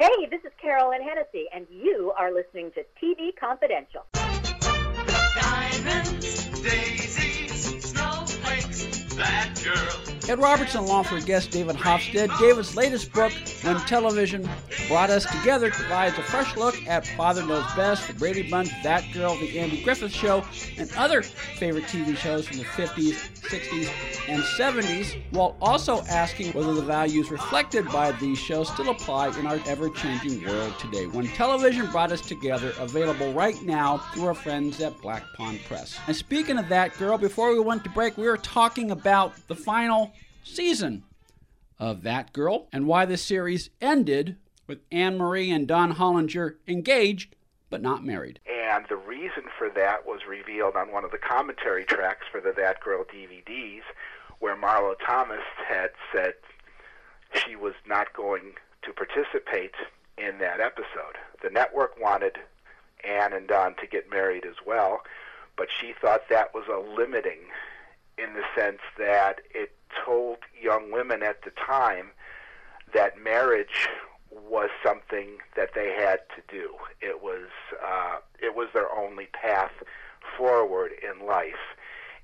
Hey, this is Carolyn Hennessy, and you are listening to TV Confidential. Diamonds, daisies, snowflakes, that girl. Ed Robertson along for guest David Hofstede. David's latest book, When Television Brought Us Together, provides a fresh look at Father Knows Best, The Brady Bunch, That Girl, The Andy Griffith Show, and other favorite TV shows from the 50s, 60s, and 70s, while also asking whether the values reflected by these shows still apply in our ever changing world today. When Television Brought Us Together, available right now through our friends at Black Pawn Press. And speaking of that girl, before we went to break, we were talking about the final season of That Girl and why the series ended with Anne Marie and Don Hollinger engaged but not married. And the reason for that was revealed on one of the commentary tracks for the That Girl DVDs, where Marlo Thomas had said she was not going to participate in that episode. The network wanted Anne and Don to get married as well, but she thought that was a limiting in the sense that it told young women at the time that marriage was something that they had to do. It was uh, it was their only path forward in life.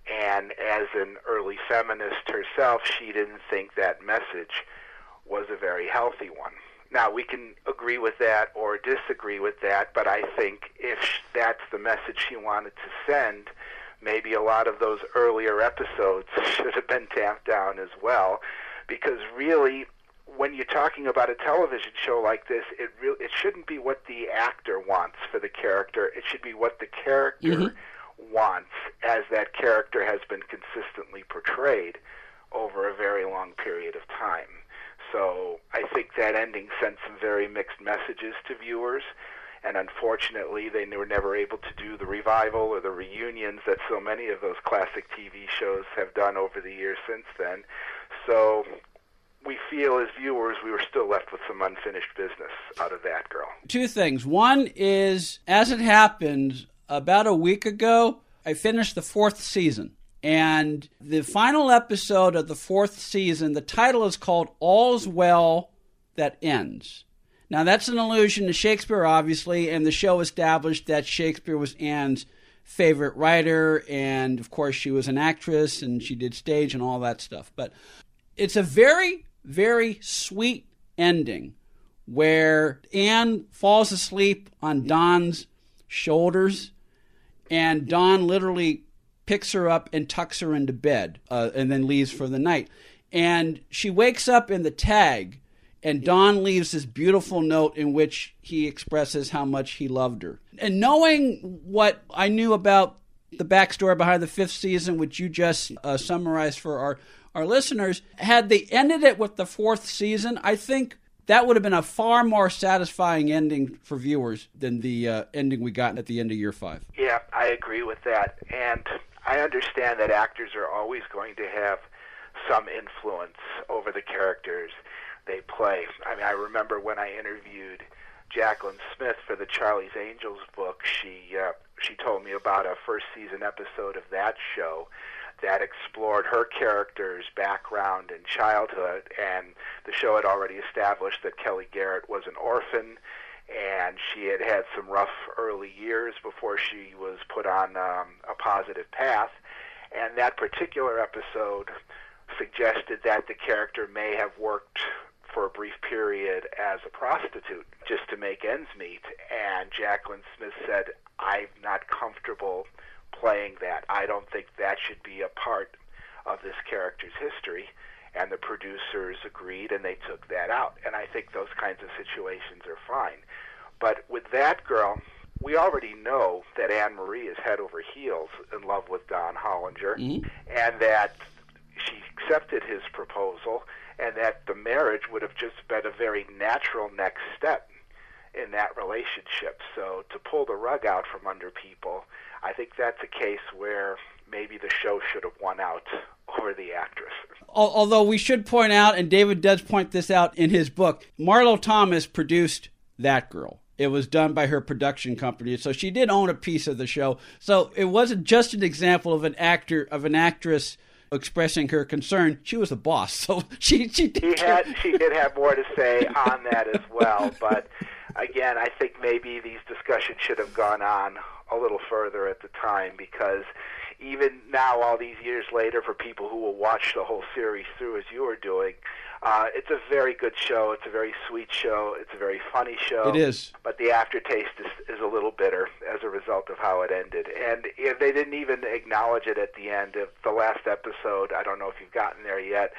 And as an early feminist herself, she didn't think that message was a very healthy one. Now, we can agree with that or disagree with that, but I think if that's the message she wanted to send, maybe a lot of those earlier episodes should have been tamped down as well, because really, when you're talking about a television show like this, it really it shouldn't be what the actor wants for the character. It should be what the character mm-hmm. wants, as that character has been consistently portrayed over a very long period of time. So I think that ending sent some very mixed messages to viewers and unfortunately they were never able to do the revival or the reunions that so many of those classic TV shows have done over the years since then. So we feel as viewers we were still left with some unfinished business out of that girl. Two things. One is, as it happened, about a week ago, I finished the fourth season. And the final episode of the fourth season, the title is called All's Well That Ends. Now, that's an allusion to Shakespeare, obviously, and the show established that Shakespeare was Anne's favorite writer, and of course, she was an actress and she did stage and all that stuff. But it's a very, very sweet ending where Anne falls asleep on Don's shoulders, and Don literally picks her up and tucks her into bed uh, and then leaves for the night. And she wakes up in the tag and Don leaves this beautiful note in which he expresses how much he loved her. And knowing what I knew about the backstory behind the fifth season, which you just uh, summarized for our, our listeners, had they ended it with the fourth season, I think that would have been a far more satisfying ending for viewers than the uh, ending we got at the end of year five. Yeah, I agree with that. And I understand that actors are always going to have some influence over the characters they play. I mean, I remember when I interviewed Jaclyn Smith for the Charlie's Angels book. She uh, she told me about a first season episode of that show that explored her character's background and childhood. And the show had already established that Kelly Garrett was an orphan, and she had had some rough early years before she was put on um, a positive path. And that particular episode suggested that the character may have worked for a brief period as a prostitute just to make ends meet. And Jaclyn Smith said, I'm not comfortable playing that. I don't think that should be a part of this character's history. And the producers agreed and they took that out. And I think those kinds of situations are fine. But with that girl, we already know that Anne Marie is head over heels in love with Don Hollinger mm-hmm. and that she accepted his proposal and that the marriage would have just been a very natural next step in that relationship. So to pull the rug out from under people, I think that's a case where maybe the show should have won out over the actress. Although we should point out, and David does point this out in his book, Marlo Thomas produced That Girl. It was done by her production company, so she did own a piece of the show. So it wasn't just an example of an actor of an actress expressing her concern. She was the boss, so she she did She had she did have more to say on that as well, but again, I think maybe these discussions should have gone on a little further at the time because even now, all these years later, for people who will watch the whole series through as you are doing, uh, it's a very good show. It's a very sweet show. It's a very funny show. It is. But the aftertaste is, is a little bitter as a result of how it ended. And if they didn't even acknowledge it at the end of the last episode. I don't know if you've gotten there yet.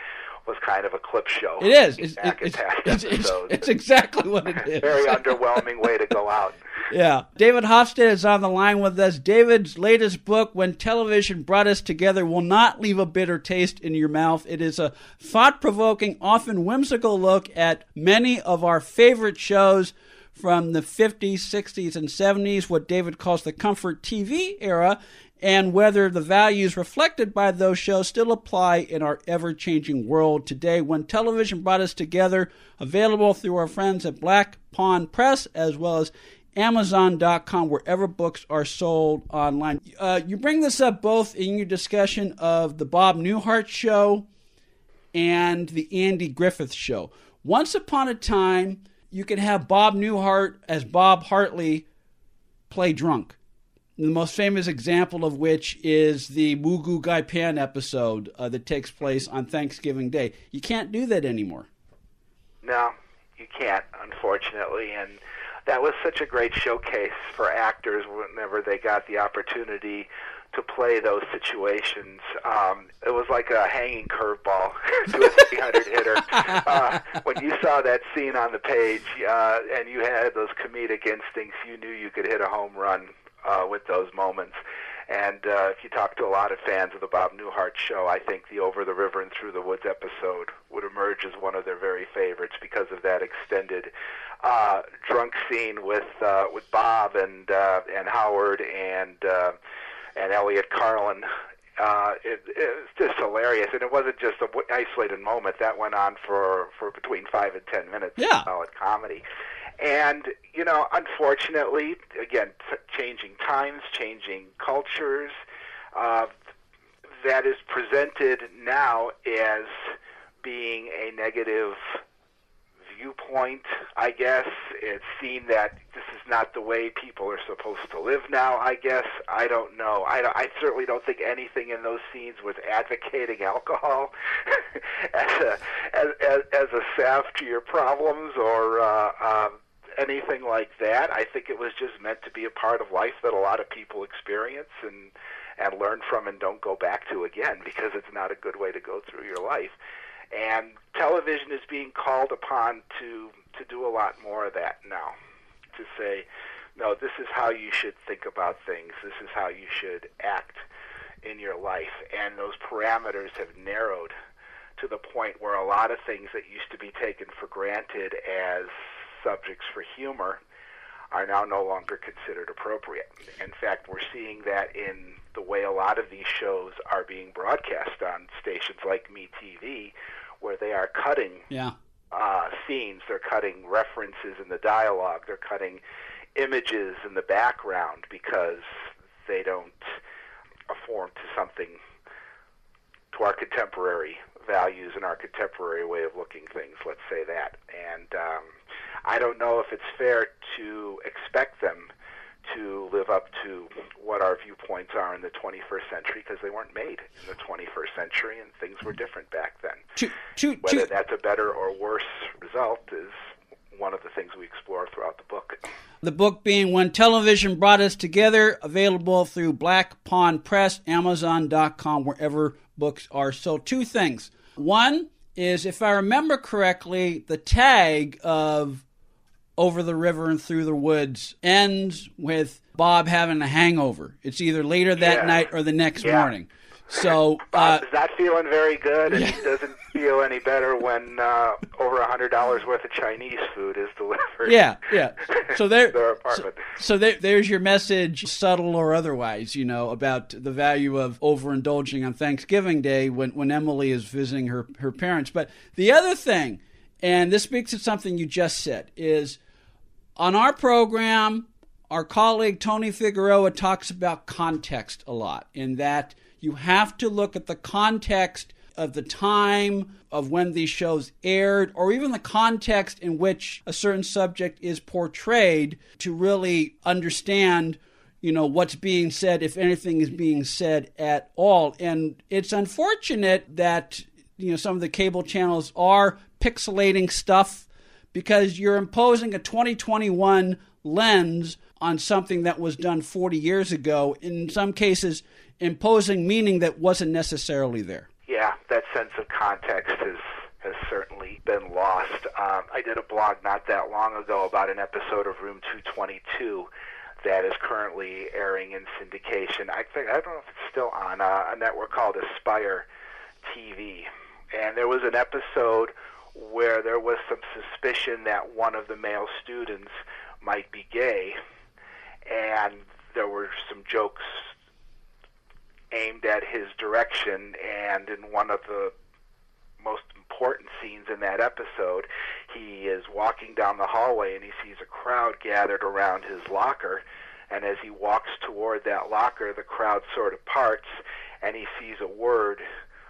Was kind of a clip show. It is. It's, back in it's, it's, it's, it's exactly what it is. very underwhelming way to go out. Yeah. David Hofstede is on the line with us. David's latest book, When Television Brought Us Together, will not leave a bitter taste in your mouth. It is a thought provoking, often whimsical look at many of our favorite shows from the 50s, 60s, and 70s, what David calls the comfort TV era, and whether the values reflected by those shows still apply in our ever changing world today. When television brought us together, available through our friends at Black Pawn Press as well as Amazon.com, wherever books are sold online. Uh, you bring this up both in your discussion of the Bob Newhart show and the Andy Griffith show. Once upon a time, you could have Bob Newhart as Bob Hartley play drunk. The most famous example of which is the Moo Goo Gai Pan episode uh, that takes place on Thanksgiving Day. You can't do that anymore. No, you can't, unfortunately. And that was such a great showcase for actors whenever they got the opportunity to play those situations. Um, it was like a hanging curveball to a 300 hitter. Uh, when you saw that scene on the page uh, and you had those comedic instincts, you knew you could hit a home run uh, with those moments. And uh, if you talk to a lot of fans of the Bob Newhart show, I think the Over the River and Through the Woods episode would emerge as one of their very favorites because of that extended uh, drunk scene with uh, with Bob and uh, and Howard and uh, and Elliot Carlin. Uh, it, it's just hilarious, and it wasn't just an isolated moment. That went on for for between five and ten minutes. Yeah. of solid comedy. And you know, unfortunately, again, t- changing times, changing cultures. Uh, that is presented now as being a negative viewpoint, I guess. It's seen that this is not the way people are supposed to live now, I guess. I don't know. I, I certainly don't think anything in those scenes was advocating alcohol as, a, as, as, as a salve to your problems or uh, um, anything like that. I think it was just meant to be a part of life that a lot of people experience and and learn from and don't go back to again because it's not a good way to go through your life. And television is being called upon to to do a lot more of that now. To say, no, this is how you should think about things. This is how you should act in your life. And those parameters have narrowed to the point where a lot of things that used to be taken for granted as subjects for humor are now no longer considered appropriate. In fact, we're seeing that in the way a lot of these shows are being broadcast on stations like MeTV, where they are cutting Yeah. uh, scenes, they're cutting references in the dialogue, they're cutting images in the background because they don't conform to something to our contemporary values and our contemporary way of looking things. Let's say that, and um, I don't know if it's fair to expect them to live up to what our viewpoints are in the 21st century because they weren't made in the 21st century and things were different back then. Whether that's a better or worse result is one of the things we explore throughout the book. The book being When Television Brought Us Together, available through Black Pawn Press, Amazon.com, wherever books are sold. Two things. One is, if I remember correctly, the tag of Over the River and Through the Woods ends with Bob having a hangover. It's either later that Yeah. night or the next Yeah. morning. So, Bob uh, is not feeling very good, and he doesn't feel any better when uh, over a hundred dollars worth of Chinese food is delivered. yeah, yeah. So there, their so, so there, there's your message, subtle or otherwise, you know, about the value of overindulging on Thanksgiving Day when, when Emily is visiting her, her parents. But the other thing, and this speaks to something you just said, is on our program, our colleague Tony Figueroa talks about context a lot, in that You have to look at the context of the time of when these shows aired, or even the context in which a certain subject is portrayed to really understand you know what's being said if anything is being said at all. And it's unfortunate that you know some of the cable channels are pixelating stuff because you're imposing a 2021 lens on something that was done 40 years ago in some cases imposing meaning that wasn't necessarily there that sense of context has has certainly been lost um, i did a blog not that long ago about an episode of room 222 that is currently airing in syndication. I think I don't know if it's still on uh, a network called Aspire TV. And there was an episode where there was some suspicion that one of the male students might be gay, and there were some jokes aimed at his direction. And in one of the most important scenes in that episode. He is walking down the hallway and he sees a crowd gathered around his locker. And as he walks toward that locker, the crowd sort of parts and he sees a word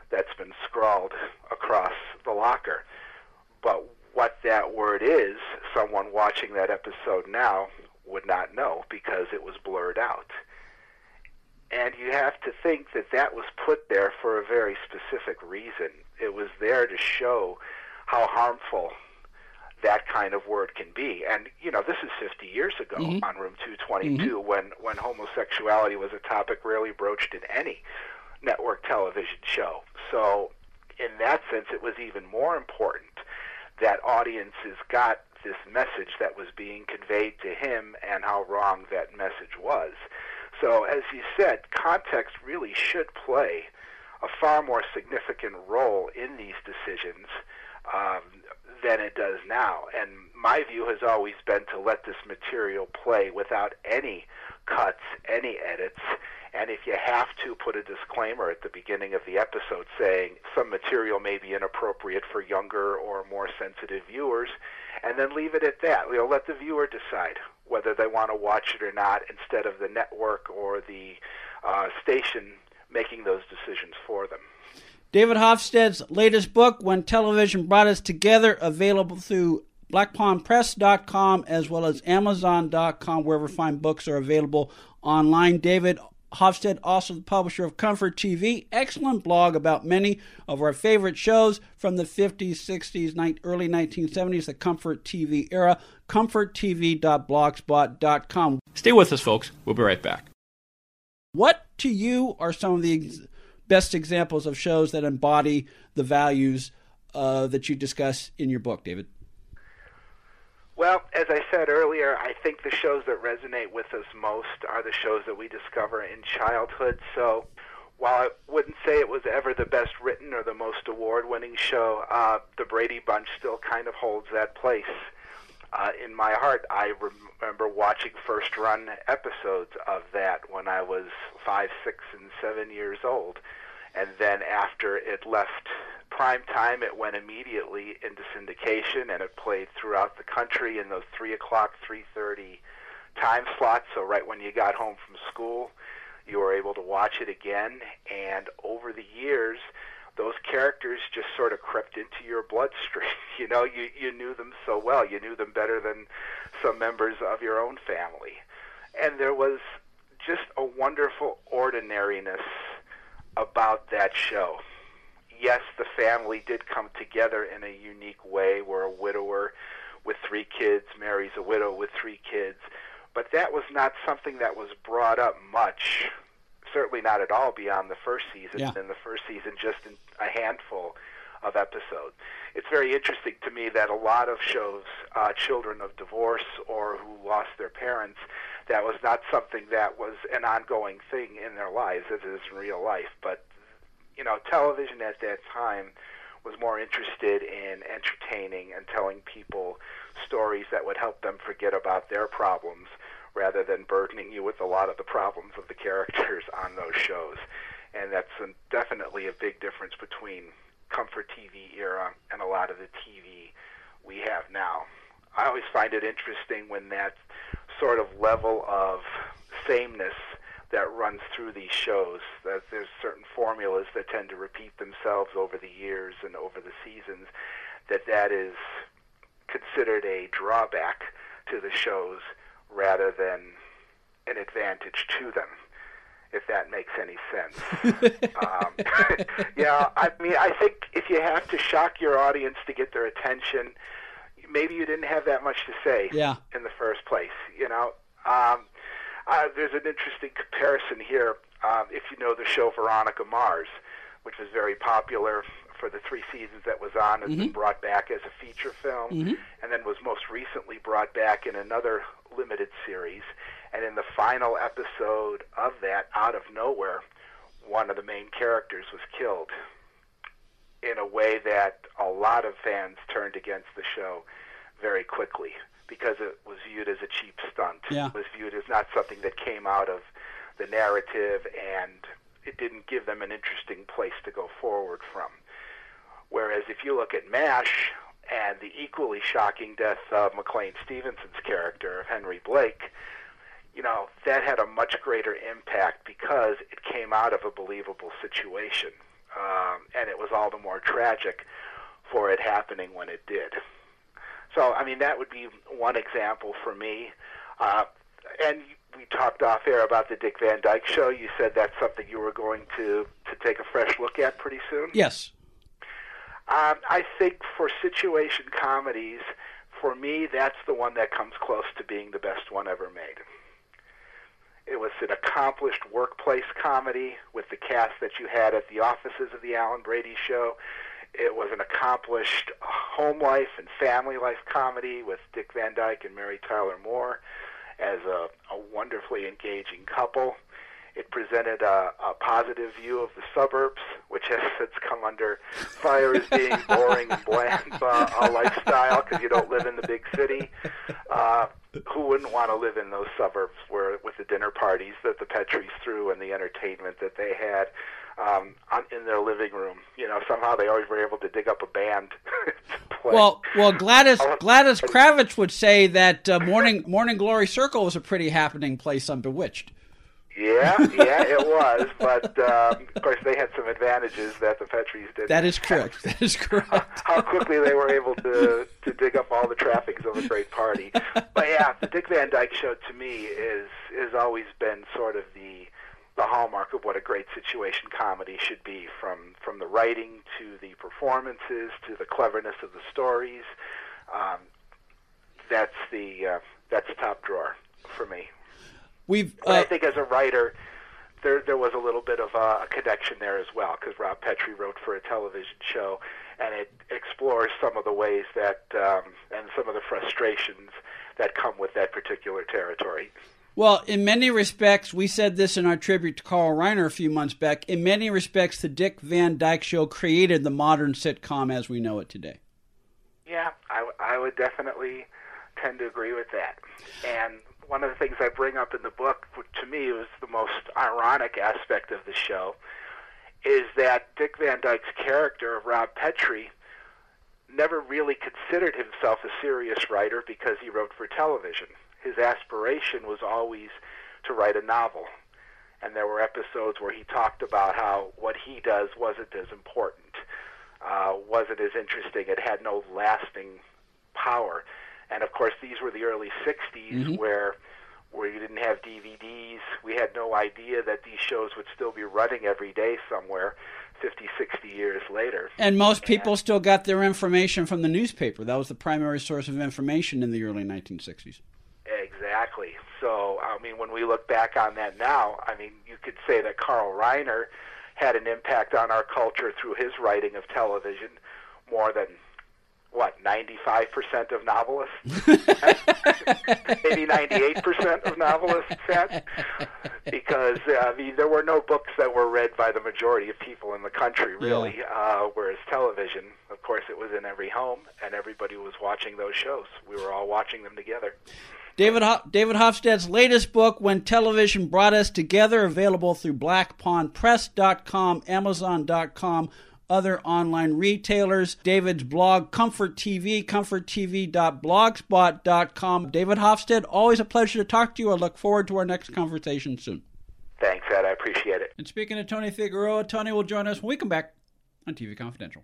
that's been scrawled across the locker. But what that word is, someone watching that episode now would not know because it was blurred out. And you have to think that that was put there for a very specific reason. It was there to show how harmful that kind of word can be. And you know, this is 50 years ago mm-hmm. on Room 222 mm-hmm. when when homosexuality was a topic rarely broached in any network television show. So, in that sense, it was even more important that audiences got this message that was being conveyed to him and how wrong that message was. So, as you said, context really should play a far more significant role in these decisions um, than it does now. And my view has always been to let this material play without any cuts, any edits. And if you have to, put a disclaimer at the beginning of the episode saying some material may be inappropriate for younger or more sensitive viewers, and then leave it at that. You know, let the viewer decide whether they want to watch it or not instead of the network or the uh, station making those decisions for them. David Hofstede's latest book, When Television Brought Us Together, available through blackpawnpress.com as well as amazon.com, wherever fine books are available online. David Hofstede, also the publisher of Comfort TV, excellent blog about many of our favorite shows from the 50s, 60s, early 1970s, the Comfort TV era. ComfortTV.blogspot.com. Stay with us, folks. We'll be right back. What to you are some of the ex- best examples of shows that embody the values uh, that you discuss in your book, David? Well, as I said earlier, I think the shows that resonate with us most are the shows that we discover in childhood. So while I wouldn't say it was ever the best written or the most award winning show, uh, The Brady Bunch still kind of holds that place uh, in my heart. I remember watching first run episodes of that when I was five, six, and seven years old. And then after it left prime time, it went immediately into syndication, and it played throughout the country in those three o'clock, three thirty time slots. So right when you got home from school, you were able to watch it again. And over the years, those characters just sort of crept into your bloodstream. You know, you you knew them so well. You knew them better than some members of your own family. And there was just a wonderful ordinariness about that show yes, the family did come together in a unique way. We're a widower with three kids, Mary's a widow with three kids, but that was not something that was brought up much. Certainly not at all beyond the first season. Yeah. In the first season, just in a handful of episodes. It's very interesting to me that a lot of shows, uh, children of divorce or who lost their parents, that was not something that was an ongoing thing in their lives as it is in real life. But television at that time was more interested in entertaining and telling people stories that would help them forget about their problems rather than burdening you with a lot of the problems of the characters on those shows. And that's a, definitely a big difference between comfort TV era and a lot of the TV we have now. I always find it interesting when that sort of level of sameness that runs through these shows. That there's certain formulas that tend to repeat themselves over the years and over the seasons. That that is considered a drawback to the shows rather than an advantage to them. If that makes any sense. um, yeah, I mean, I think if you have to shock your audience to get their attention, maybe you didn't have that much to say Yeah. in the first place. You know, um, uh, there's an interesting comparison here. Um, if you know the show Veronica Mars, which was very popular for the three seasons that was on, has been brought back as a feature film, and then was most recently brought back in another limited series. And in the final episode of that, out of nowhere, one of the main characters was killed in a way that a lot of fans turned against the show very quickly because it was viewed as a cheap stunt. Yeah. It was viewed as not something that came out of the narrative and it didn't give them an interesting place to go forward from. Whereas if you look at MASH and the equally shocking death of McLean Stevenson's character, Henry Blake, you know, that had a much greater impact because it came out of a believable situation. Um, and it was all the more tragic for it happening when it did. So, I mean, that would be one example for me. Uh, and we talked off air about the Dick Van Dyke show. You said that's something you were going to, to take a fresh look at pretty soon. Yes. Um, I think for situation comedies, for me, that's the one that comes close to being the best one ever made. It was an accomplished workplace comedy with the cast that you had at the offices of the Alan Brady Show. It was an accomplished home life and family life comedy with Dick Van Dyke and Mary Tyler Moore as a, a wonderfully engaging couple. It presented a, a positive view of the suburbs, which has since come under fire as being boring and bland uh, a lifestyle because you don't live in the big city. Uh, who wouldn't want to live in those suburbs where with the dinner parties that the Petries threw and the entertainment that they had um, on, in their living room? You know, somehow they always were able to dig up a band. Well, well, Gladys Oh. Gladys Kravitz would say that uh, Morning Morning Glory Circle was a pretty happening place on Bewitched. Yeah, yeah, it was. But um, of course, they had some advantages that the Petries did. That is correct. That is correct. How quickly they were able to to dig up all the trappings of a great party. But yeah, the Dick Van Dyke Show to me is has always been sort of the the hallmark of what a great situation comedy should be, from from the writing to the performances to the cleverness of the stories. Um, that's the uh, that's top drawer for me. We've But I uh, think as a writer, there there was a little bit of a, a connection there as well because Rob Petrie wrote for a television show, and it explores some of the ways that um, and some of the frustrations that come with that particular territory. Well, in many respects, we said this in our tribute to Carl Reiner a few months back. In many respects, the Dick Van Dyke Show created the modern sitcom as we know it today. Yeah, I would definitely tend to agree with that. And one of the things I bring up in the book, to me was the most ironic aspect of the show, is that Dick Van Dyke's character, Rob Petrie, never really considered himself a serious writer because he wrote for television. His aspiration was always to write a novel. And there were episodes where he talked about how what he does wasn't as important uh, wasn't as interesting. It had no lasting power. And of course, these were the early '60s, where where you didn't have DVDs. We had no idea that these shows would still be running every day somewhere, 50, 60 years later. And most people still got their information from the newspaper. That was the primary source of information in the early 1960s. Exactly. So, I mean, when we look back on that now, I mean, you could say that Carl Reiner had an impact on our culture through his writing of television more than what 95% of novelists? Maybe 98% of novelists had because uh, I mean there were no books that were read by the majority of people in the country really uh, whereas television of course it was in every home and everybody was watching those shows. We were all watching them together. David Ho- David Hofstede's latest book, When Television Brought Us Together, available through BlackPawnPress.com, Amazon.com, other online retailers. David's blog, Comfort TV, ComfortTV.blogspot.com. David Hofstede, always a pleasure to talk to you. I look forward to our next conversation soon. Thanks, Ed. I appreciate it. And speaking of Tony Figueroa, Tony will join us when we come back on TV Confidential.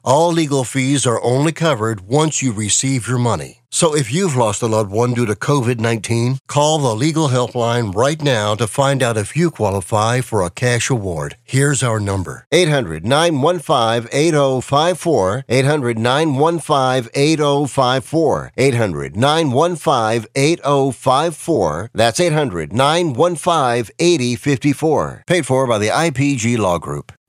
All legal fees are only covered once you receive your money. So if you've lost a loved one due to COVID 19, call the legal helpline right now to find out if you qualify for a cash award. Here's our number 800 915 8054. 800 915 8054. 800 915 8054. That's 800 915 8054. Paid for by the IPG Law Group.